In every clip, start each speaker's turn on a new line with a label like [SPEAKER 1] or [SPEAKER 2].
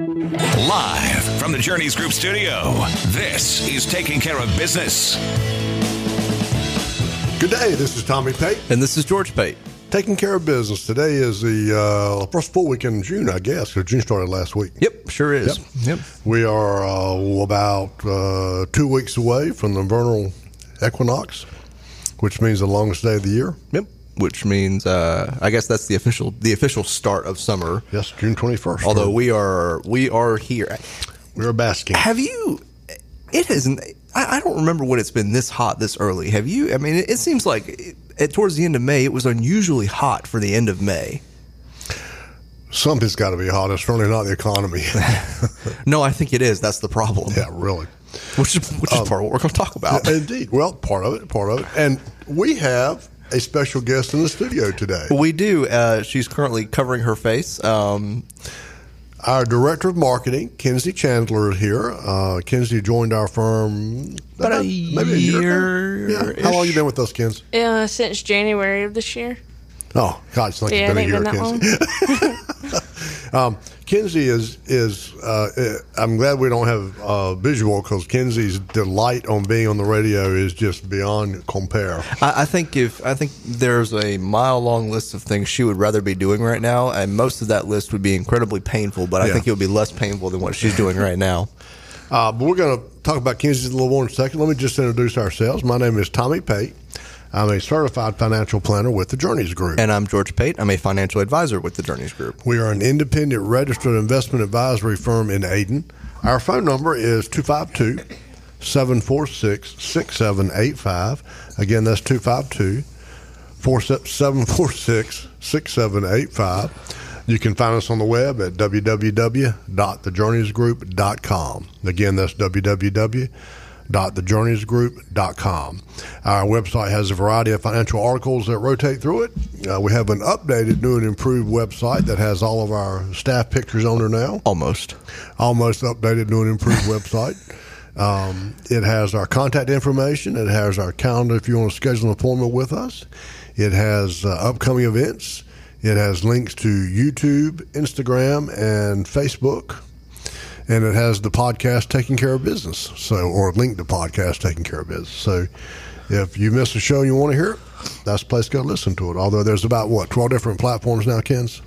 [SPEAKER 1] Live from the Journeys Group studio, this is Taking Care of Business.
[SPEAKER 2] Good day. This is Tommy Pate,
[SPEAKER 3] And this is George Pate.
[SPEAKER 2] taking care of business. Today is the uh, first full week in June, I guess, because June started last week.
[SPEAKER 3] Yep, sure is. Yep.
[SPEAKER 2] We are uh, about uh, two weeks away from the vernal equinox, which means the longest day of the year.
[SPEAKER 3] Yep. Which means, uh, I guess that's the official the official start of summer.
[SPEAKER 2] Yes, June twenty first.
[SPEAKER 3] Although we are we are here.
[SPEAKER 2] we're basking.
[SPEAKER 3] Have you? It hasn't. I, I don't remember when it's been this hot this early. Have you? I mean, it, it seems like it, it, towards the end of May, it was unusually hot for the end of May.
[SPEAKER 2] Something's got to be hot. It's certainly not the economy.
[SPEAKER 3] No, I think it is. That's the problem.
[SPEAKER 2] yeah, really.
[SPEAKER 3] Which is which is part of what we're going to talk about.
[SPEAKER 2] Indeed. Well, part of it, part of it, and we have a special guest in the studio today.
[SPEAKER 3] We do. Uh, she's currently covering her face. Um,
[SPEAKER 2] Our director of marketing, Kenzie Chandler, is here. Uh, Kenzie joined our firm
[SPEAKER 3] About a
[SPEAKER 2] maybe
[SPEAKER 3] a
[SPEAKER 2] year-ish. Yeah. How long you been with us, Kins?
[SPEAKER 4] Uh, since January of this year.
[SPEAKER 2] Oh, God, it's like
[SPEAKER 4] Yeah,
[SPEAKER 2] you've
[SPEAKER 4] it
[SPEAKER 2] been a year,
[SPEAKER 4] been that
[SPEAKER 2] Kenzie. um, Kenzie is is. Uh, uh, I'm glad we don't have uh, visual because Kenzie's delight on being on the radio is just beyond compare.
[SPEAKER 3] I, I think if I think there's a mile long list of things she would rather be doing right now, and most of that list would be incredibly painful. But I
[SPEAKER 2] Yeah.
[SPEAKER 3] think it would be less painful than what she's doing right now.
[SPEAKER 2] Uh, but we're going to talk about Kinsey a little more in a second. Let me just introduce ourselves. My name is Tommy Pate. I'm a certified financial planner with the Journeys Group.
[SPEAKER 3] And I'm George Pate. I'm a financial advisor with the Journeys Group.
[SPEAKER 2] We are an independent registered investment advisory firm in Ayden. Our phone number is 252 746 6785. Again, that's 252 746 6785. You can find us on the web at www.thejourneysgroup.com. Again, that's www.thejourneysgroup.com. Our website has a variety of financial articles that rotate through it. Uh, we have an updated, new and improved website that has all of our staff pictures on there now
[SPEAKER 3] Almost.
[SPEAKER 2] almost updated, new and improved website. Um, it has our contact information. It has our calendar if you want to schedule an appointment with us. It has uh, upcoming events. It has links to YouTube, Instagram, and Facebook. And it has the podcast Taking Care of Business. So, or link to podcast Taking Care of Business. So, if you miss a show and you want to hear it, that's the place to go listen to it. Although there's about what twelve different platforms now, Ken's.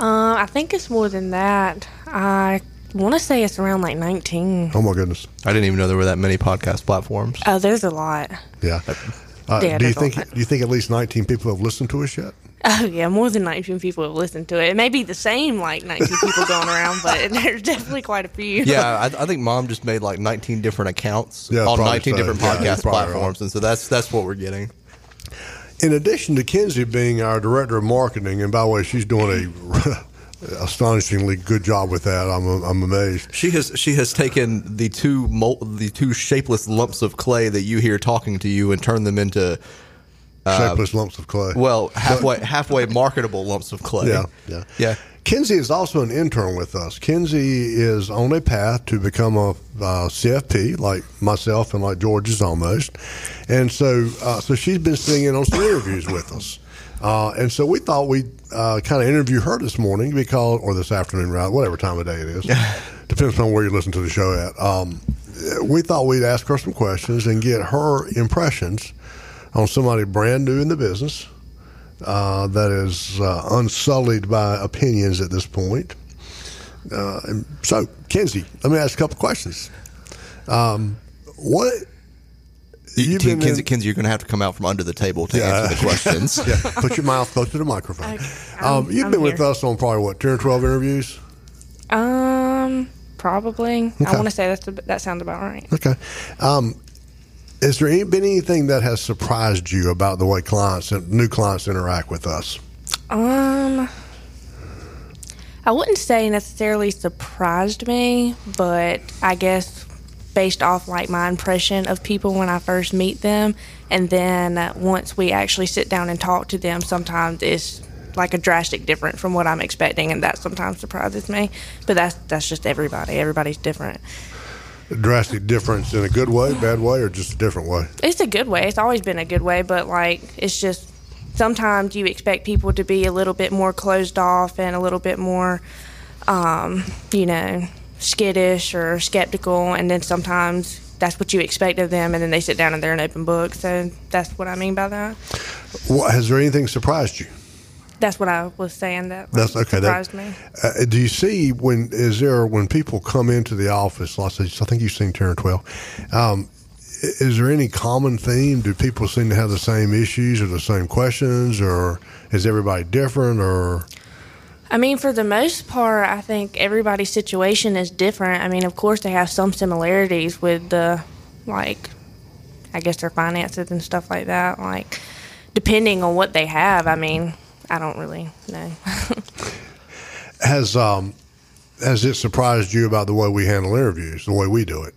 [SPEAKER 4] Uh, I think it's more than that. I want to say it's around like 19.
[SPEAKER 2] Oh my goodness!
[SPEAKER 3] I didn't even know there were that many podcast platforms.
[SPEAKER 4] Oh, there's a lot.
[SPEAKER 2] Yeah. Uh,
[SPEAKER 4] Yeah,
[SPEAKER 2] do you think do you think at least 19 people have listened to us yet?
[SPEAKER 4] Oh, yeah, more than 19 people have listened to it. It may be the same, like 19 people going around, but there's definitely quite a few.
[SPEAKER 3] Yeah, I, I think Mom just made like 19 different accounts
[SPEAKER 2] Yeah,
[SPEAKER 3] on 19
[SPEAKER 2] so.
[SPEAKER 3] different
[SPEAKER 2] Yeah,
[SPEAKER 3] podcast
[SPEAKER 2] probably right.
[SPEAKER 3] platforms, and so that's that's what we're getting.
[SPEAKER 2] In addition to Kenzie being our director of marketing, and by the way, she's doing a astonishingly good job with that. I'm I'm amazed.
[SPEAKER 3] She has she has taken the two mol- the two shapeless lumps of clay that you hear talking to you and turned them into
[SPEAKER 2] Shapeless lumps of clay.
[SPEAKER 3] Uh, well halfway halfway marketable lumps of clay.
[SPEAKER 2] yeah, yeah,
[SPEAKER 3] yeah.
[SPEAKER 2] Kenzie is also an intern with us. Kenzie is on a path to become a uh, CFP, like myself and like George is almost, and so uh, so she's been sitting in on some interviews with us, uh, and so we thought we'd uh, kind of interview her this morning because, or this afternoon, right, whatever time of day it is, depends on where you listen to the show at. Um, we thought we'd ask her some questions and get her impressions on somebody brand new in the business uh, that is uh, unsullied by opinions at this point. Uh, and so, Kenzie, let me ask a couple questions. Um, what
[SPEAKER 3] You,
[SPEAKER 2] You've
[SPEAKER 3] T-
[SPEAKER 2] been
[SPEAKER 3] Kenzie,
[SPEAKER 2] in-
[SPEAKER 3] Kenzie, you're going to have to come out from under the table to
[SPEAKER 2] Yeah.
[SPEAKER 3] answer the questions.
[SPEAKER 2] yeah, put your mouth close to the microphone.
[SPEAKER 4] Okay,
[SPEAKER 2] um, you've
[SPEAKER 4] I'm
[SPEAKER 2] been with us on probably what ten or twelve interviews.
[SPEAKER 4] Um, probably.
[SPEAKER 2] Okay.
[SPEAKER 4] I want to say that's that sounds about right.
[SPEAKER 2] Okay. Um, is there been anything that has surprised you about the way clients, and new clients, interact with us?
[SPEAKER 4] Um, I wouldn't say necessarily surprised me, but I guess based off like my impression of people when I first meet them, and then once we actually sit down and talk to them, sometimes it's like a drastic difference from what I'm expecting, and that sometimes surprises me. But that's that's just everybody. Everybody's different.
[SPEAKER 2] A drastic difference in a good way, bad way, or just a different way?
[SPEAKER 4] It's a good way. It's always been a good way, but like it's just sometimes you expect people to be a little bit more closed off and a little bit more, um, you know, skittish or skeptical, and then sometimes that's what you expect of them, and then they sit down and they're an open book. So that's what I mean by that.
[SPEAKER 2] What, has there anything surprised you?
[SPEAKER 4] That's what I was saying. That
[SPEAKER 2] That's okay. That,
[SPEAKER 4] surprised me.
[SPEAKER 2] Uh, do you see when is there when people come into the office? I think you've seen ten or twelve. Um, is there any common theme? Do people seem to have the same issues or the same questions, or is everybody different? Or
[SPEAKER 4] I mean, for the most part, I think everybody's situation is different. I mean, of course, they have some similarities with the, like, I guess their finances and stuff like that. Like, depending on what they have, I mean, I don't really know.
[SPEAKER 2] has um, has it surprised you about the way we handle interviews, the way we do it?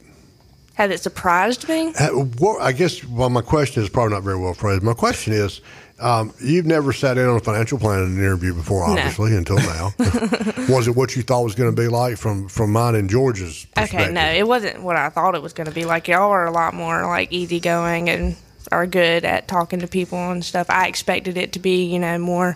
[SPEAKER 4] Has it surprised me?
[SPEAKER 2] What- I guess well, my question is probably not very well phrased. My question is, um, you've never sat in on a financial plan in an interview before,
[SPEAKER 4] No.
[SPEAKER 2] obviously, until now. was it what you thought was going to be like from from mine and George's perspective?
[SPEAKER 4] Okay, no, it wasn't what I thought it was going to be. Like, y'all are a lot more, like, easygoing and are good at talking to people and stuff. I expected it to be, you know, more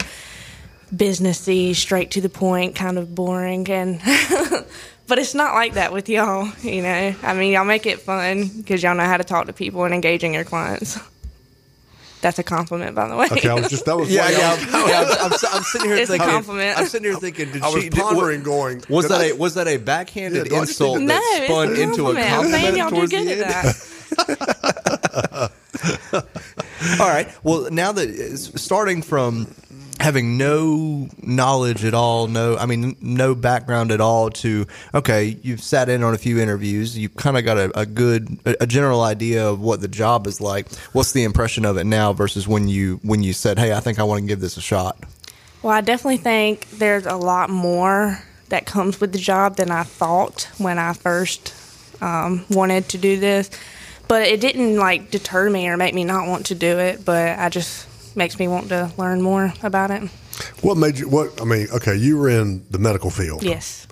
[SPEAKER 4] businessy, straight to the point, kind of boring. And, but it's not like that with y'all, you know. I mean, y'all make it fun because y'all know how to talk to people and engaging your clients. That's a compliment, by the way.
[SPEAKER 2] Okay, I was just that was
[SPEAKER 3] Yeah, yeah. I'm, yeah, I'm, I'm, I'm sitting here
[SPEAKER 4] It's a compliment.
[SPEAKER 3] I'm sitting here thinking. Did
[SPEAKER 2] I was
[SPEAKER 3] she,
[SPEAKER 2] pondering,
[SPEAKER 3] what-
[SPEAKER 2] going,
[SPEAKER 3] Was that
[SPEAKER 2] I-
[SPEAKER 3] a was that a backhanded
[SPEAKER 2] Yeah, do I just need
[SPEAKER 3] insult
[SPEAKER 2] to-
[SPEAKER 4] no,
[SPEAKER 3] spun
[SPEAKER 4] it's a
[SPEAKER 3] into a
[SPEAKER 4] compliment. I'm saying y'all do good at that.
[SPEAKER 3] All right. Well, now that starting from having no knowledge at all, no, I mean, no background at all, to okay, you've sat in on a few interviews, you've kind of got a, a good, a, a general idea of what the job is like. What's the impression of it now versus when you when you said, "Hey, I think I want to give this a shot."
[SPEAKER 4] Well, I definitely think there's a lot more that comes with the job than I thought when I first um, wanted to do this. But it didn't like deter me or make me not want to do it. But I just makes me want to learn more about it.
[SPEAKER 2] What made you? What I mean? Okay, you were in the medical field.
[SPEAKER 4] Yes.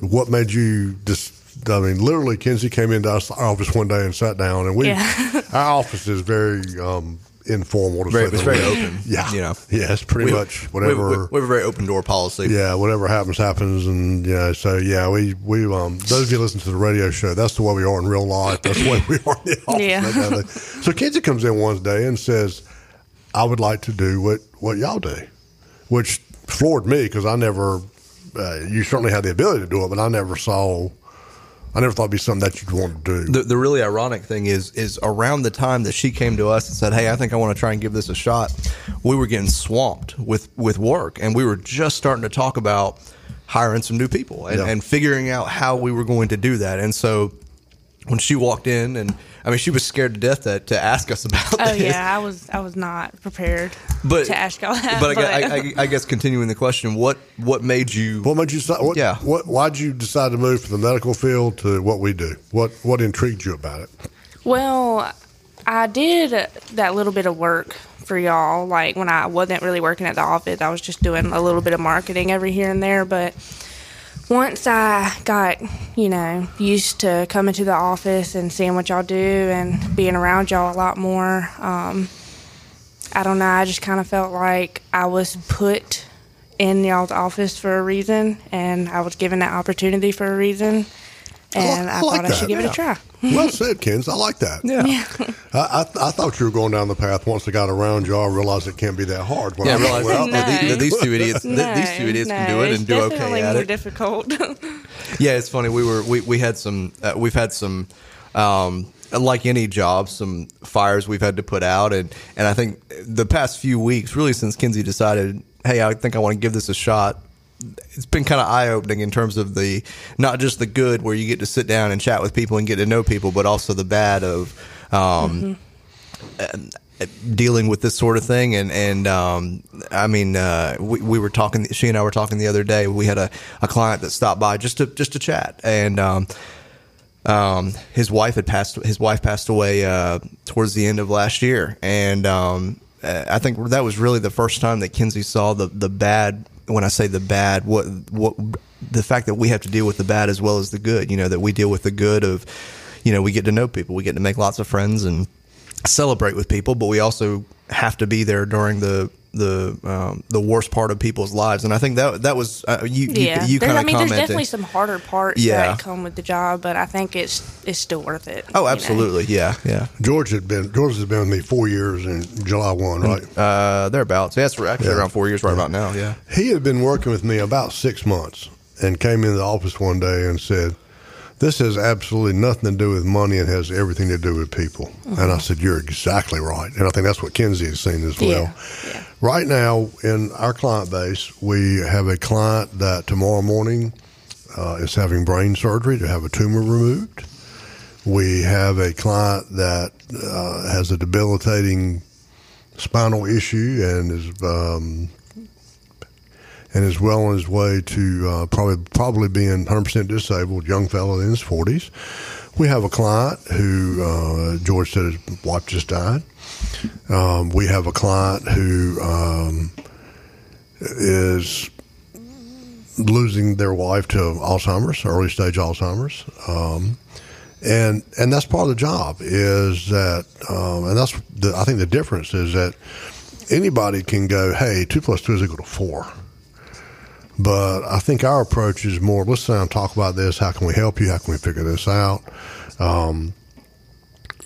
[SPEAKER 2] What made you just? I mean, literally, Kenzie came into our office one day and sat down, and we,
[SPEAKER 4] Yeah.
[SPEAKER 2] our office is very um, informal. To
[SPEAKER 3] Very,
[SPEAKER 2] say
[SPEAKER 3] it's
[SPEAKER 2] the
[SPEAKER 3] very
[SPEAKER 2] least.
[SPEAKER 3] open.
[SPEAKER 2] Yeah,
[SPEAKER 3] you know.
[SPEAKER 2] yeah, it's pretty
[SPEAKER 3] We-
[SPEAKER 2] much
[SPEAKER 3] we- we,
[SPEAKER 2] whatever.
[SPEAKER 3] we have a very open door policy.
[SPEAKER 2] yeah, whatever happens, happens, and yeah. So yeah, we we um those of you listen to the radio show, that's the way we are in real life. That's the way we are in the office.
[SPEAKER 4] Yeah.
[SPEAKER 2] kind of. So Kenzie comes in one day and says, "I would like to do what what y'all do," which floored me because I never. Uh, you certainly had the ability to do it, but I never saw. I never thought it'd be something that you'd want to do.
[SPEAKER 3] The, the really ironic thing is is around the time that she came to us and said, "Hey, I think I want to try and give this a shot." We were getting swamped with with work, and we were just starting to talk about hiring some new people and,
[SPEAKER 2] Yeah.
[SPEAKER 3] and figuring out how we were going to do that. And so when she walked in, and I mean, she was scared to death to, to ask us about. This.
[SPEAKER 4] Oh
[SPEAKER 3] this.
[SPEAKER 4] yeah, I was I was not prepared
[SPEAKER 3] But
[SPEAKER 4] to ask y'all that.
[SPEAKER 3] But, I, I, I, I guess continuing the question, what what made you?
[SPEAKER 2] What made you? What,
[SPEAKER 3] Yeah.
[SPEAKER 2] What? Why'd you decide to move from the medical field to what we do? What What intrigued you about it?
[SPEAKER 4] Well, I did that little bit of work for y'all. Like when I wasn't really working at the office, I was just doing a little bit of marketing every here and there. But once I got, you know, used to coming to the office and seeing what y'all do and being around y'all a lot more, um, I don't know. I just kind of felt like I was put in y'all's office for a reason, and I was given that opportunity for a reason. And I,
[SPEAKER 2] I like
[SPEAKER 4] thought I
[SPEAKER 2] that,
[SPEAKER 4] should give it a try.
[SPEAKER 2] well said, Kens. I like that.
[SPEAKER 3] Yeah.
[SPEAKER 2] I, I, I thought you were going down the path. Once I got around you, I realized it can't be that hard. When
[SPEAKER 3] Yeah,
[SPEAKER 2] I
[SPEAKER 3] I realized
[SPEAKER 2] well,
[SPEAKER 3] that, that
[SPEAKER 4] No.
[SPEAKER 3] these, that these two idiots, that these two idiots can do it and do okay
[SPEAKER 4] definitely
[SPEAKER 3] at
[SPEAKER 4] more
[SPEAKER 3] it.
[SPEAKER 4] difficult.
[SPEAKER 3] Yeah, it's funny. We were we, we had some uh, we've had some um, like any job, some fires we've had to put out, and and I think the past few weeks, really since Kenzie decided, hey, I think I want to give this a shot. It's been kind of eye opening in terms of the not just the good where you get to sit down and chat with people and get to know people, but also the bad of um, uh, dealing with this sort of thing. And and um, I mean, uh, we, we were talking. She and I were talking the other day. We had a, a client that stopped by just to just to chat, and um, um, his wife had passed. His wife passed away uh, towards the end of last year, and um, uh, I think that was really the first time that Kenzie saw the the bad. When I say the bad, what what the fact that we have to deal with the bad as well as the good. You know that we deal with the good of, you know, we get to know people, we get to make lots of friends, and celebrate with people, but we also have to be there during the the um, the worst part of people's lives. And I think that that was uh, you.
[SPEAKER 4] Yeah,
[SPEAKER 3] you, you
[SPEAKER 4] There's-
[SPEAKER 3] kind
[SPEAKER 4] I
[SPEAKER 3] of
[SPEAKER 4] mean, there's definitely some harder parts
[SPEAKER 3] Yeah.
[SPEAKER 4] that come with the job, but I think it's it's still worth it.
[SPEAKER 3] oh,
[SPEAKER 4] you know?
[SPEAKER 3] absolutely. Yeah, yeah.
[SPEAKER 2] George had been George has been with me four years in July one, right?
[SPEAKER 3] Uh, thereabouts. Yeah, it's actually
[SPEAKER 2] Yeah.
[SPEAKER 3] around four years right about now. Yeah.
[SPEAKER 2] He had been working with me about six months and came into the office one day and said, This has absolutely nothing to do with money and has everything to do with people. And I said, You're exactly right. And I think that's what Kenzie has seen as well.
[SPEAKER 4] Yeah, yeah.
[SPEAKER 2] Right now, in our client base, we have a client that tomorrow morning uh, is having brain surgery to have a tumor removed. We have a client that uh, has a debilitating spinal issue and is um, and is well on his way to uh, probably probably being 100% disabled, young fellow in his 40s. We have a client who uh, George said his wife just died. Um, we have a client who um, is losing their wife to Alzheimer's, early stage Alzheimer's. Um, and and that's part of the job is that, um, and that's the, I think the difference is that anybody can go, hey, two plus two is equal to four. But I think our approach is more let's sit down and talk about this. How can we help you? How can we figure this out? Um,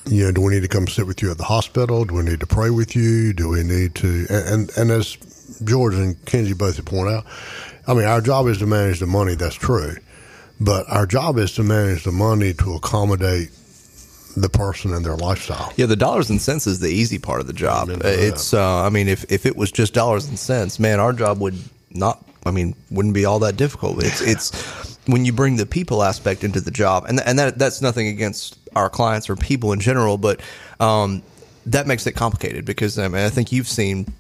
[SPEAKER 2] you know, do we need to come sit with you at the hospital? Do we need to pray with you? Do we need to? And and, and as George and Kenzie both have pointed out, I mean, our job is to manage the money. That's true, but our job is to manage the money to accommodate the person and their lifestyle.
[SPEAKER 3] Yeah, the dollars and cents is the easy part of the job. It's, uh, I mean, if, if it was just dollars and cents, man, our job would not, I mean, wouldn't be all that difficult. It's, it's when you bring the people aspect into the job, and and that that's nothing against our clients or people in general, but um, that makes it complicated because I mean, I think you've seen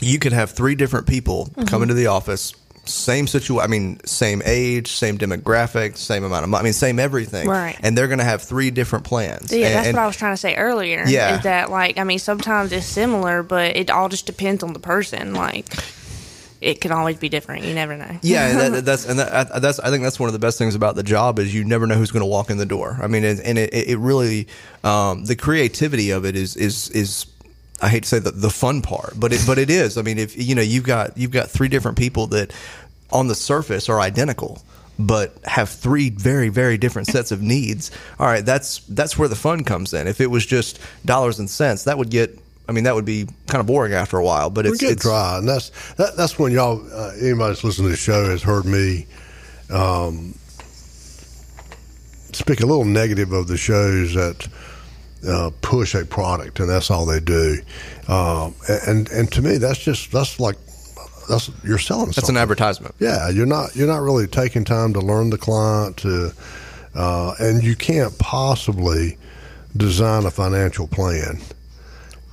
[SPEAKER 3] you could have three different people come into the office. Same situation. I mean, same age, same demographic, same amount of money. I mean, same everything.
[SPEAKER 4] Right.
[SPEAKER 3] And they're going to have three different plans.
[SPEAKER 4] Yeah,
[SPEAKER 3] And-
[SPEAKER 4] that's
[SPEAKER 3] and-
[SPEAKER 4] what I was trying to say earlier.
[SPEAKER 3] Yeah.
[SPEAKER 4] Is that like I mean sometimes it's similar, but it all just depends on the person. Like it can always be different. You never know.
[SPEAKER 3] Yeah, and that, that's and that, I- that's I think that's one of the best things about the job is you never know who's going to walk in the door. I mean, and and it, it really um, the creativity of it is is is I hate to say the, the fun part, but it but it is. I mean, if you know you've got you've got three different people that on the surface are identical. But have three very, very different sets of needs. All right, that's that's where the fun comes in. If it was just dollars and cents, that would get. I mean, that would be kind of boring after a while. But
[SPEAKER 2] we
[SPEAKER 3] it's
[SPEAKER 2] get
[SPEAKER 3] it's
[SPEAKER 2] dry, and that's that, that's when y'all uh, anybody that's listening to the show has heard me um, speak a little negative of the shows that uh, push a product, and that's all they do. Um, and and to me, that's just that's like that's you're selling. Stuff.
[SPEAKER 3] That's an advertisement.
[SPEAKER 2] Yeah, you're not you're not really taking time to learn the client to, uh, and you can't possibly design a financial plan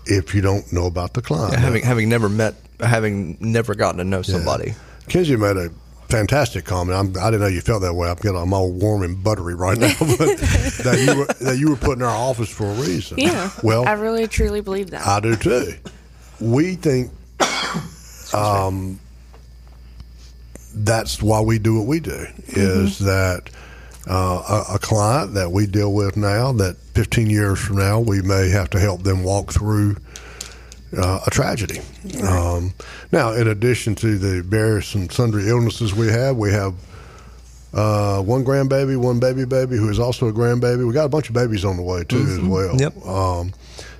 [SPEAKER 2] if you don't know about the client.
[SPEAKER 3] Yeah, having having never met, having never gotten to know somebody.
[SPEAKER 2] Kenzie made a fantastic comment. I'm, I didn't know you felt that way. I'm, getting, I'm all warm and buttery right now, but that you were that you were put in our office for a reason.
[SPEAKER 4] Yeah.
[SPEAKER 2] Well,
[SPEAKER 4] I really truly believe that.
[SPEAKER 2] I do too. We think um, that's why we do what we do. Is that uh, a, a client that we deal with now that 15 years from now we may have to help them walk through uh, a tragedy. Um, now, in addition to the various and sundry illnesses we have, we have uh, one grandbaby, one baby baby who is also a grandbaby. We got a bunch of babies on the way too as well.
[SPEAKER 3] Yep.
[SPEAKER 2] Um,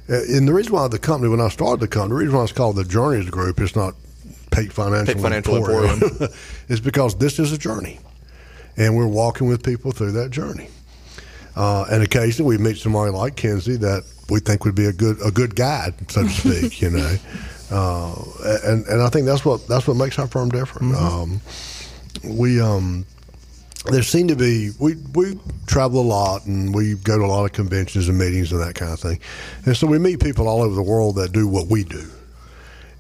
[SPEAKER 2] and the reason why the company, when I started the company, the reason why it's called the Journeys Group, it's not Pate Financial,
[SPEAKER 3] Pate Financial
[SPEAKER 2] Emporium,
[SPEAKER 3] Emporium.
[SPEAKER 2] is because this is a journey, and we're walking with people through that journey. Uh, and occasionally we meet somebody like Kenzie that we think would be a good a good guide, so to speak. you know, uh, and and I think that's what that's what makes our firm different. Um, we um, there seem to be we we travel a lot and we go to a lot of conventions and meetings and that kind of thing, and so we meet people all over the world that do what we do.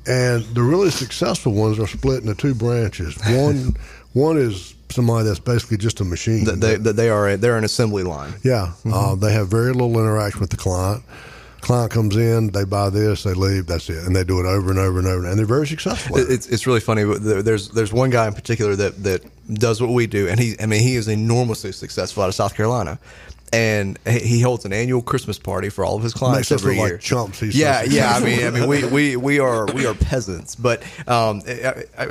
[SPEAKER 2] And the really successful ones are split into two branches. One one is somebody that's basically just a machine.
[SPEAKER 3] That they that they are a, they're an assembly line.
[SPEAKER 2] Yeah, uh,
[SPEAKER 3] Mm-hmm.
[SPEAKER 2] they have very little interaction with the client. Client comes in, they buy this, they leave, that's it, and they do it over and over and over, and they're very successful.
[SPEAKER 3] It-
[SPEAKER 2] it.
[SPEAKER 3] It's it's really funny. but There's there's one guy in particular that that does what we do, and he I mean he is enormously successful out of South Carolina, and he holds an annual Christmas party for all of his clients
[SPEAKER 2] Makes
[SPEAKER 3] every
[SPEAKER 2] look like
[SPEAKER 3] year.
[SPEAKER 2] chumps,
[SPEAKER 3] yeah,
[SPEAKER 2] so
[SPEAKER 3] yeah. I mean, I mean, we, we, we are we are peasants, but um,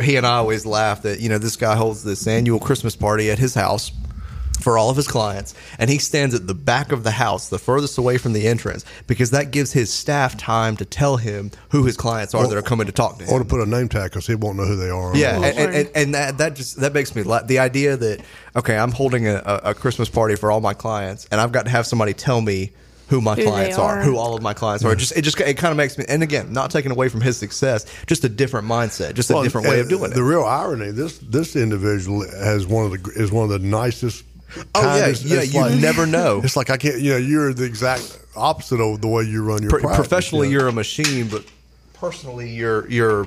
[SPEAKER 3] he and I always laugh that you know this guy holds this annual Christmas party at his house for all of his clients, and he stands at the back of the house, the furthest away from the entrance, because that gives his staff time to tell him who his clients are that are coming to talk to him.
[SPEAKER 2] Or to put a name tag because he won't know who they are.
[SPEAKER 3] Yeah, and, and, and, and that that just that makes me laugh. The idea that okay, I'm holding a, a, a Christmas party for all my clients, and I've got to have somebody tell me who my
[SPEAKER 4] Who
[SPEAKER 3] clients are.
[SPEAKER 4] are.
[SPEAKER 3] who all of my clients are. It just it just it kind of makes me. And again, not taking away from his success, just a different mindset, just a
[SPEAKER 2] Well,
[SPEAKER 3] different way of doing
[SPEAKER 2] The
[SPEAKER 3] it.
[SPEAKER 2] The real irony this this individual has one of the is one of the nicest.
[SPEAKER 3] Oh yeah, yeah. You
[SPEAKER 2] like-
[SPEAKER 3] never know.
[SPEAKER 2] It's like I can't. You know, you're the exact opposite of the way you run your
[SPEAKER 3] Pro-
[SPEAKER 2] practice,
[SPEAKER 3] professionally,
[SPEAKER 2] you know.
[SPEAKER 3] you're a machine, but personally, you're you're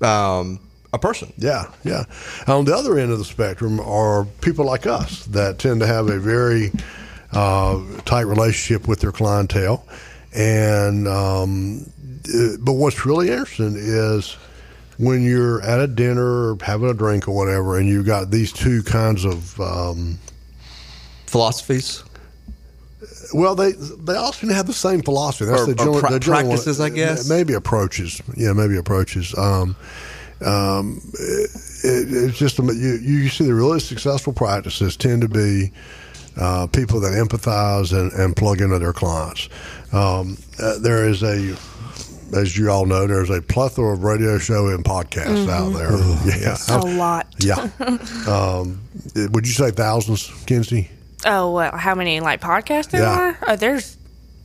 [SPEAKER 3] um, a person.
[SPEAKER 2] Yeah, yeah. On the other end of the spectrum are people like us that tend to have a very uh, tight relationship with their clientele, and um, uh, but what's really interesting is when you're at a dinner or having a drink or whatever, and you've got these two kinds of um,
[SPEAKER 3] Philosophies.
[SPEAKER 2] Well, they they often have the same philosophy. That's
[SPEAKER 3] Or-
[SPEAKER 2] the
[SPEAKER 3] or pra-
[SPEAKER 2] the general one-
[SPEAKER 3] practices, I guess?
[SPEAKER 2] Maybe approaches. Yeah, maybe approaches. Um, um, it, it's just you, you see the really successful practices tend to be uh, people that empathize and, and plug into their clients. Um, uh, there is a as you all know, there's a plethora of radio show and podcasts out there. Yeah,
[SPEAKER 4] A lot.
[SPEAKER 2] yeah. um, would you say thousands, Kenzie?
[SPEAKER 4] Oh well, how many like podcasts there
[SPEAKER 2] Yeah.
[SPEAKER 4] are? Oh, there's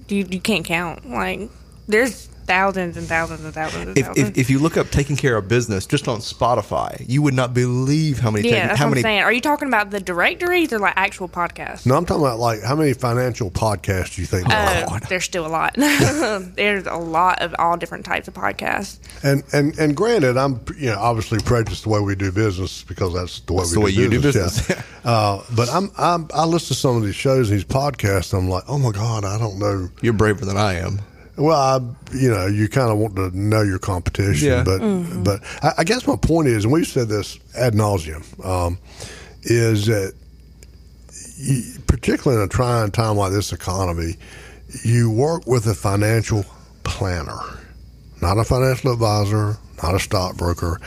[SPEAKER 4] you you can't count. Like there's thousands and thousands and thousands and
[SPEAKER 3] If,
[SPEAKER 4] thousands.
[SPEAKER 3] if, if you look up taking care of business just on Spotify, you would not believe how many
[SPEAKER 4] yeah,
[SPEAKER 3] taking-
[SPEAKER 4] that's
[SPEAKER 3] how
[SPEAKER 4] what
[SPEAKER 3] many
[SPEAKER 4] I'm saying. Are you talking about the directories or like actual podcasts?
[SPEAKER 2] No, I'm talking about like how many financial podcasts do you think? there are?
[SPEAKER 4] Uh, there's still a lot. there's a lot of all different types of podcasts.
[SPEAKER 2] And and and granted, I'm you know obviously prejudiced the way we do business because that's the way
[SPEAKER 3] That's
[SPEAKER 2] we
[SPEAKER 3] the
[SPEAKER 2] do
[SPEAKER 3] way you do
[SPEAKER 2] business.
[SPEAKER 3] business.
[SPEAKER 2] Yeah. uh, but I'm, I'm I listen to some of these shows, these podcasts. And I'm like, oh my god, I don't know.
[SPEAKER 3] You're braver than I am.
[SPEAKER 2] Well, I, you know, you kind of want to know your competition,
[SPEAKER 3] Yeah.
[SPEAKER 2] but but I, I guess my point is, and we've said this ad nauseum, um, is that you, particularly in a trying time like this economy, you work with a financial planner, not a financial advisor, not a stockbroker,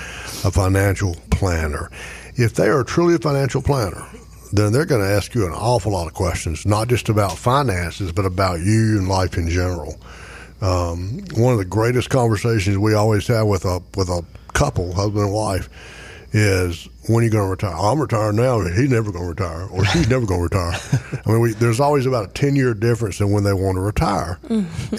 [SPEAKER 2] a financial planner. If they are truly a financial planner, then they're going to ask you an awful lot of questions, not just about finances, but about you and life in general. Um, one of the greatest conversations we always have with a with a couple, husband and wife, is when are you going to retire? I'm retired now. He's never going to retire, or she's never going to retire. I mean, we, there's always about a ten year difference in when they want to retire,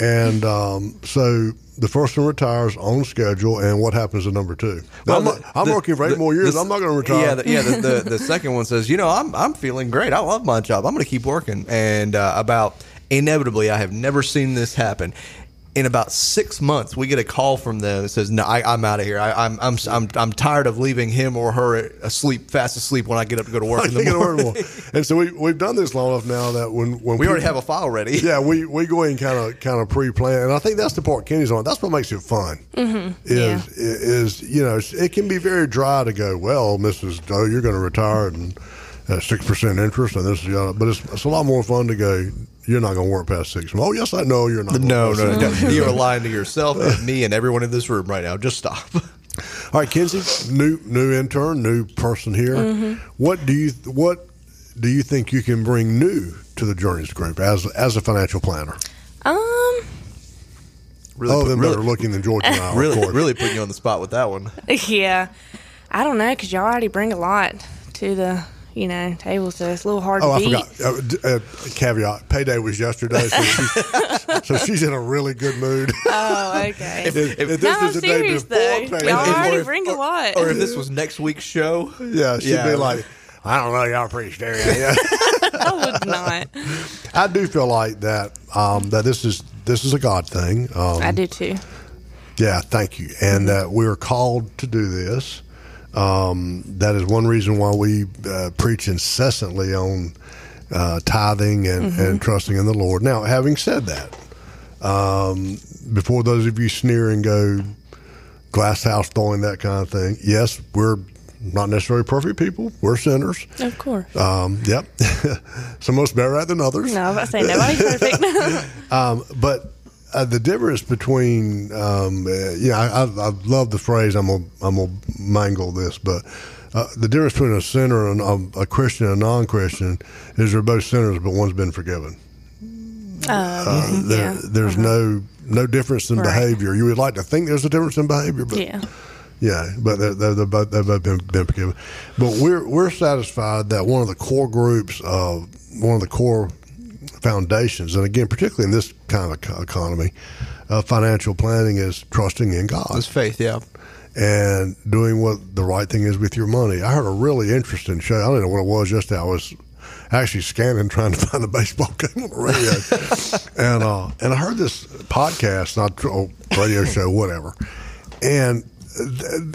[SPEAKER 2] and um, so the first one retires on schedule. And what happens to number two? I'm,
[SPEAKER 3] the-
[SPEAKER 2] I'm
[SPEAKER 3] the-
[SPEAKER 2] working for eight
[SPEAKER 3] the-
[SPEAKER 2] more years.
[SPEAKER 3] the-
[SPEAKER 2] I'm not going to retire.
[SPEAKER 3] Yeah, the, yeah. The, the, the second one says, you know, I'm I'm feeling great. I love my job. I'm going to keep working. And uh, about inevitably, I have never seen this happen. In about six months, we get a call from them that says, "No, I, I'm out of here. I, I'm, I'm I'm I'm tired of leaving him or her asleep, fast asleep when I get up to go to work in the
[SPEAKER 2] think it'll work
[SPEAKER 3] morning."
[SPEAKER 2] And so we we've done this long enough now that when when
[SPEAKER 3] We already have a file ready.
[SPEAKER 2] yeah, we, we go in kind of kind of pre plan, and I think that's the part Kenny's on. That's what makes it fun. Mm-hmm. Is is you know it can be very dry to go. Well, Mrs. Joe, you're going to retire and six percent interest, and this is the other. But it's, it's a lot more fun to go. You're not going to work past six. Oh, yes, I know you're not.
[SPEAKER 3] No, no, no, no. You are lying to yourself and me and everyone in this room right now. Just stop.
[SPEAKER 2] All right, Kenzie, new new intern, new person here.
[SPEAKER 3] Mm-hmm.
[SPEAKER 2] What do you what do you think you can bring new to the Journeys Group as as a financial planner?
[SPEAKER 4] Um,
[SPEAKER 3] Really,
[SPEAKER 2] Other
[SPEAKER 3] put-
[SPEAKER 2] than
[SPEAKER 3] really,
[SPEAKER 2] better looking than George and I,
[SPEAKER 3] really,
[SPEAKER 2] course.
[SPEAKER 3] really putting you on the spot with that one.
[SPEAKER 4] yeah, I don't know because y'all already bring a lot to the you know table, so it's a little hard to
[SPEAKER 2] Oh,
[SPEAKER 4] to
[SPEAKER 2] I
[SPEAKER 4] beat.
[SPEAKER 2] forgot. Uh, d- uh, caveat: payday was yesterday, so, she, so she's in a really good mood.
[SPEAKER 4] Oh, okay.
[SPEAKER 2] If- if this
[SPEAKER 4] no,
[SPEAKER 2] is
[SPEAKER 4] I'm
[SPEAKER 2] the day
[SPEAKER 4] serious
[SPEAKER 2] before
[SPEAKER 4] though.
[SPEAKER 2] payday-
[SPEAKER 4] Y'all
[SPEAKER 3] If-
[SPEAKER 4] already
[SPEAKER 3] or if-
[SPEAKER 4] bring a lot.
[SPEAKER 3] Or if this was next week's show,
[SPEAKER 2] yeah, she'd
[SPEAKER 3] Yeah.
[SPEAKER 2] be like, "I don't know, y'all pretty scary." Yeah.
[SPEAKER 4] I would not.
[SPEAKER 2] I do feel like that. Um, that this is this is a God thing. Um,
[SPEAKER 4] I do too.
[SPEAKER 2] Yeah, thank you. And that we're called to do this. Um, that is one reason why we uh, preach incessantly on uh, tithing and, and trusting in the Lord. Now, having said that, um, before those of you sneer and go glass house throwing that kind of thing, yes, we're not necessarily perfect people. We're sinners.
[SPEAKER 4] Of course.
[SPEAKER 2] Um, yep. Some of us better at than others.
[SPEAKER 4] no, I was about to say nobody's perfect.
[SPEAKER 2] Um, but uh, the difference between, um, uh, yeah, I, I, I love the phrase. I'm gonna, I'm gonna mangle this, but uh, the difference between a sinner and um, a Christian and a non-Christian is they're both sinners, but one's been forgiven.
[SPEAKER 4] Uh,
[SPEAKER 2] There,
[SPEAKER 4] yeah.
[SPEAKER 2] There's no no difference in
[SPEAKER 4] Right.
[SPEAKER 2] behavior. You would like to think there's a difference in behavior, but
[SPEAKER 4] yeah.
[SPEAKER 2] yeah, but they're, they're, they're both, they've both been, been forgiven. But we're we're satisfied that one of the core groups of one of the core foundations, and again, particularly in this kind of economy, uh, financial planning is trusting in God
[SPEAKER 3] It's faith, yeah.
[SPEAKER 2] and doing what the right thing is with your money. I heard a really interesting show. I don't know what it was. Just I was actually scanning trying to find a baseball game on the radio, and uh, and I heard this podcast, not a radio show, whatever, and. th-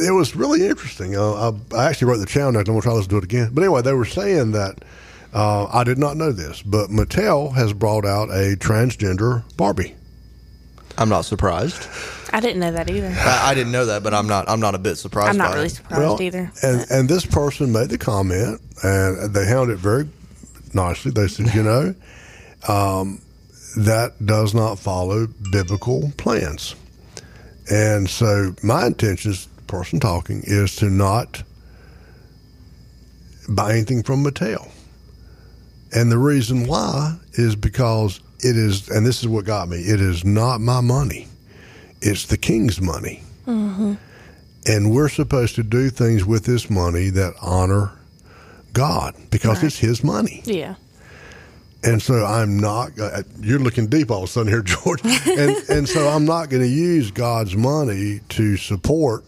[SPEAKER 2] It was really interesting. Uh, I, I actually wrote the channel. I'm gonna try to listen to it again. But anyway, they were saying that uh, I did not know this, but Mattel has brought out a transgender Barbie.
[SPEAKER 3] I'm not surprised.
[SPEAKER 4] I didn't know that either.
[SPEAKER 3] I, I didn't know that, but I'm not. I'm not a bit surprised.
[SPEAKER 4] I'm not
[SPEAKER 3] by
[SPEAKER 4] really
[SPEAKER 3] it.
[SPEAKER 4] surprised either.
[SPEAKER 2] And and this person made the comment, and they handled it very nicely. They said, you know, um, that does not follow biblical plans. And so my intention, as the person talking, is to not buy anything from Mattel. And the reason why is because it is, and this is what got me, it is not my money. It's the king's money. And we're supposed to do things with this money that honor God because
[SPEAKER 4] Right.
[SPEAKER 2] it's his money.
[SPEAKER 4] Yeah.
[SPEAKER 2] And so I'm not. Uh, you're looking deep all of a sudden here, George. And and so I'm not going to use God's money to support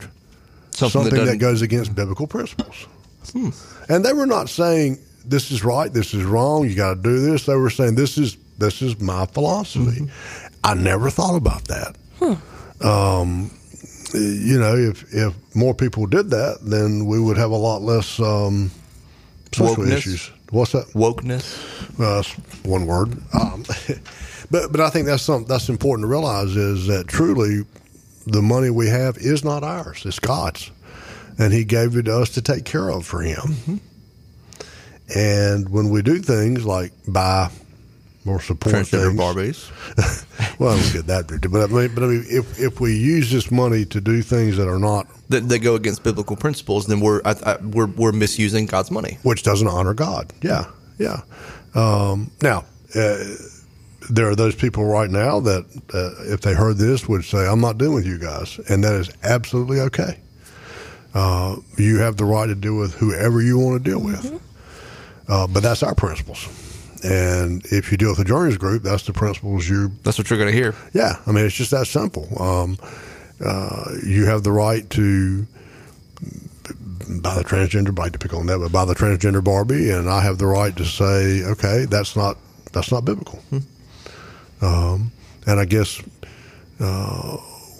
[SPEAKER 3] Something,
[SPEAKER 2] something,
[SPEAKER 3] that,
[SPEAKER 2] that, goes against biblical principles. And they were not saying this is right, this is wrong, you got to do this. They were saying this is this is my philosophy. I never thought about that. Um, you know, if if more people did that, then we would have a lot less um, social
[SPEAKER 3] Wokeness?
[SPEAKER 2] issues. What's that?
[SPEAKER 3] wokeness.
[SPEAKER 2] Uh, that's one word. Um, but but I think that's something that's important to realize is that truly the money we have is not ours; it's God's, and He gave it to us to take care of for Him. And when we do things like buy or support
[SPEAKER 3] Transgender
[SPEAKER 2] things,
[SPEAKER 3] Barbies.
[SPEAKER 2] well, we get that, but I mean, but I mean, if if we use this money to do things that are not,
[SPEAKER 3] That, that go against biblical principles, then we're I, I, we're we're misusing God's money.
[SPEAKER 2] which doesn't honor God. Yeah, yeah. Um, now, uh, there are those people right now that, uh, if they heard this, would say, "I'm not dealing with you guys," and that is absolutely okay. Uh, you have the right to deal with whoever you want to deal with, uh, but that's our principles. And if you deal with the Journeys group, that's the principles you
[SPEAKER 3] That's what you're going to hear.
[SPEAKER 2] yeah, I mean, it's just that simple. Um, uh, you have the right to buy the transgender, right to pick on that, but buy the transgender Barbie, and I have the right to say, okay, that's not that's not biblical. Um, and I guess uh,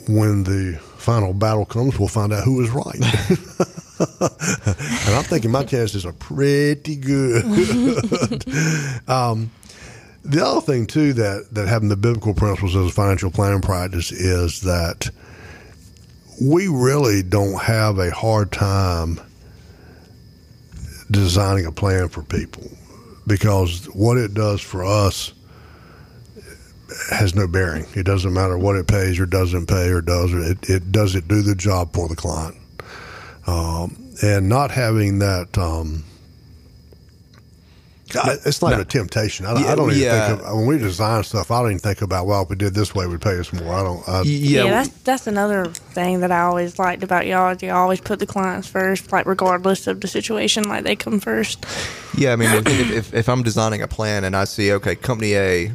[SPEAKER 2] when the final battle comes, we'll find out who is right. and I'm thinking my chances are pretty good. um, the other thing too that that having the biblical principles as a financial planning practice is that we really don't have a hard time designing a plan for people because what it does for us has no bearing. It doesn't matter what it pays or doesn't pay or does it, it does it do the job for the client. Um, and not having that um, it's not even a temptation. I, don't- I don't even
[SPEAKER 3] Yeah.
[SPEAKER 2] think of, when we design stuff. I don't even think about well, if we did this way, we'd pay us more. I don't. I,
[SPEAKER 4] Yeah,
[SPEAKER 3] Yeah,
[SPEAKER 4] that's that's another thing that I always liked about y'all. is You always put the clients first, like regardless of the situation, like they come first.
[SPEAKER 3] Yeah, I mean, if, if, if I'm designing a plan and I see, okay, company A,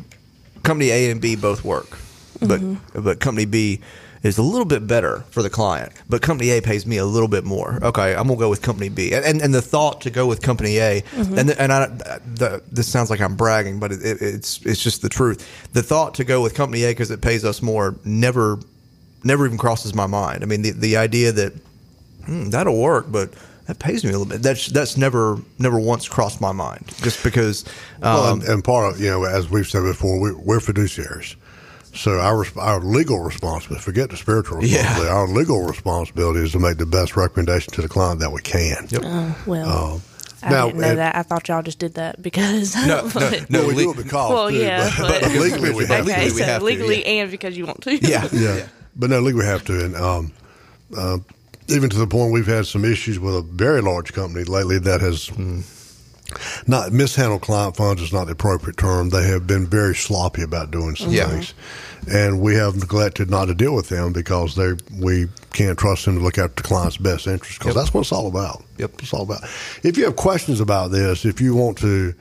[SPEAKER 3] company A and B both work, but but company B is a little bit better for the client, but company A pays me a little bit more. Okay, I'm gonna go with company B, and and, and the thought to go with company A, and and I, the, this sounds like I'm bragging, but it, it, it's it's just the truth. The thought to go with company A because it pays us more never never even crosses my mind. I mean, the the idea that hmm, that'll work, but that pays me a little bit. That's that's never never once crossed my mind. Just because,
[SPEAKER 2] Well,
[SPEAKER 3] um,
[SPEAKER 2] and, and part of you know, as we've said before, we, we're fiduciaries. So our our legal responsibility, forget the spiritual
[SPEAKER 3] Yeah.
[SPEAKER 2] responsibility, our legal responsibility is to make the best recommendation to the client that we can.
[SPEAKER 3] Yep.
[SPEAKER 4] Oh, well, I
[SPEAKER 2] now,
[SPEAKER 4] didn't know
[SPEAKER 2] uh,
[SPEAKER 4] that. I thought y'all just did that because.
[SPEAKER 3] No, no,
[SPEAKER 4] but-
[SPEAKER 3] no.
[SPEAKER 2] well, we
[SPEAKER 3] le-
[SPEAKER 2] do it because
[SPEAKER 4] Well,
[SPEAKER 2] too,
[SPEAKER 4] yeah,
[SPEAKER 2] but,
[SPEAKER 4] but-
[SPEAKER 2] but legally we have
[SPEAKER 4] okay,
[SPEAKER 3] legally we
[SPEAKER 4] so
[SPEAKER 3] have to, yeah.
[SPEAKER 4] and because you want to.
[SPEAKER 3] Yeah.
[SPEAKER 2] yeah. But no, legally we have to. And um, uh, even to the point we've had some issues with a very large company lately that has not mishandle client funds is not the appropriate term. They have been very sloppy about doing some
[SPEAKER 3] Yeah.
[SPEAKER 2] things. And we have neglected not to deal with them because they we can't trust them to look after the client's best interest because
[SPEAKER 3] Yep.
[SPEAKER 2] that's what it's all about.
[SPEAKER 3] Yep.
[SPEAKER 2] It's all about. If you have questions about this, if you want to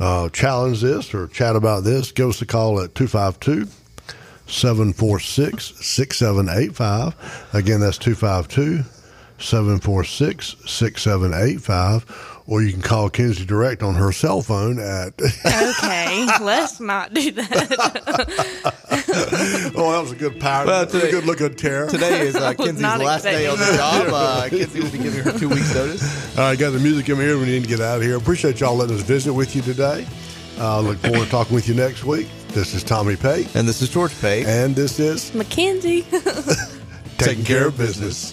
[SPEAKER 2] uh, challenge this or chat about this, give us a call at 252 746 6785. Again, that's 252 746 6785. Or you can call Kenzie Direct on her cell phone at.
[SPEAKER 4] Okay, let's not do that.
[SPEAKER 2] oh, that was a good power.
[SPEAKER 3] Well,
[SPEAKER 2] Well,
[SPEAKER 3] today-
[SPEAKER 2] good look at Tara.
[SPEAKER 3] Today is uh, Kenzie's last day on the job. Uh, Kenzie will be giving her two weeks notice.
[SPEAKER 2] All right, got the music in here. We need to get out of here. Appreciate y'all letting us visit with you today. Uh, look forward to talking with you next week. This is Tommy Pate,
[SPEAKER 3] And this is George Pate.
[SPEAKER 2] and this is
[SPEAKER 4] Makenzie.
[SPEAKER 2] Taking Care of Business.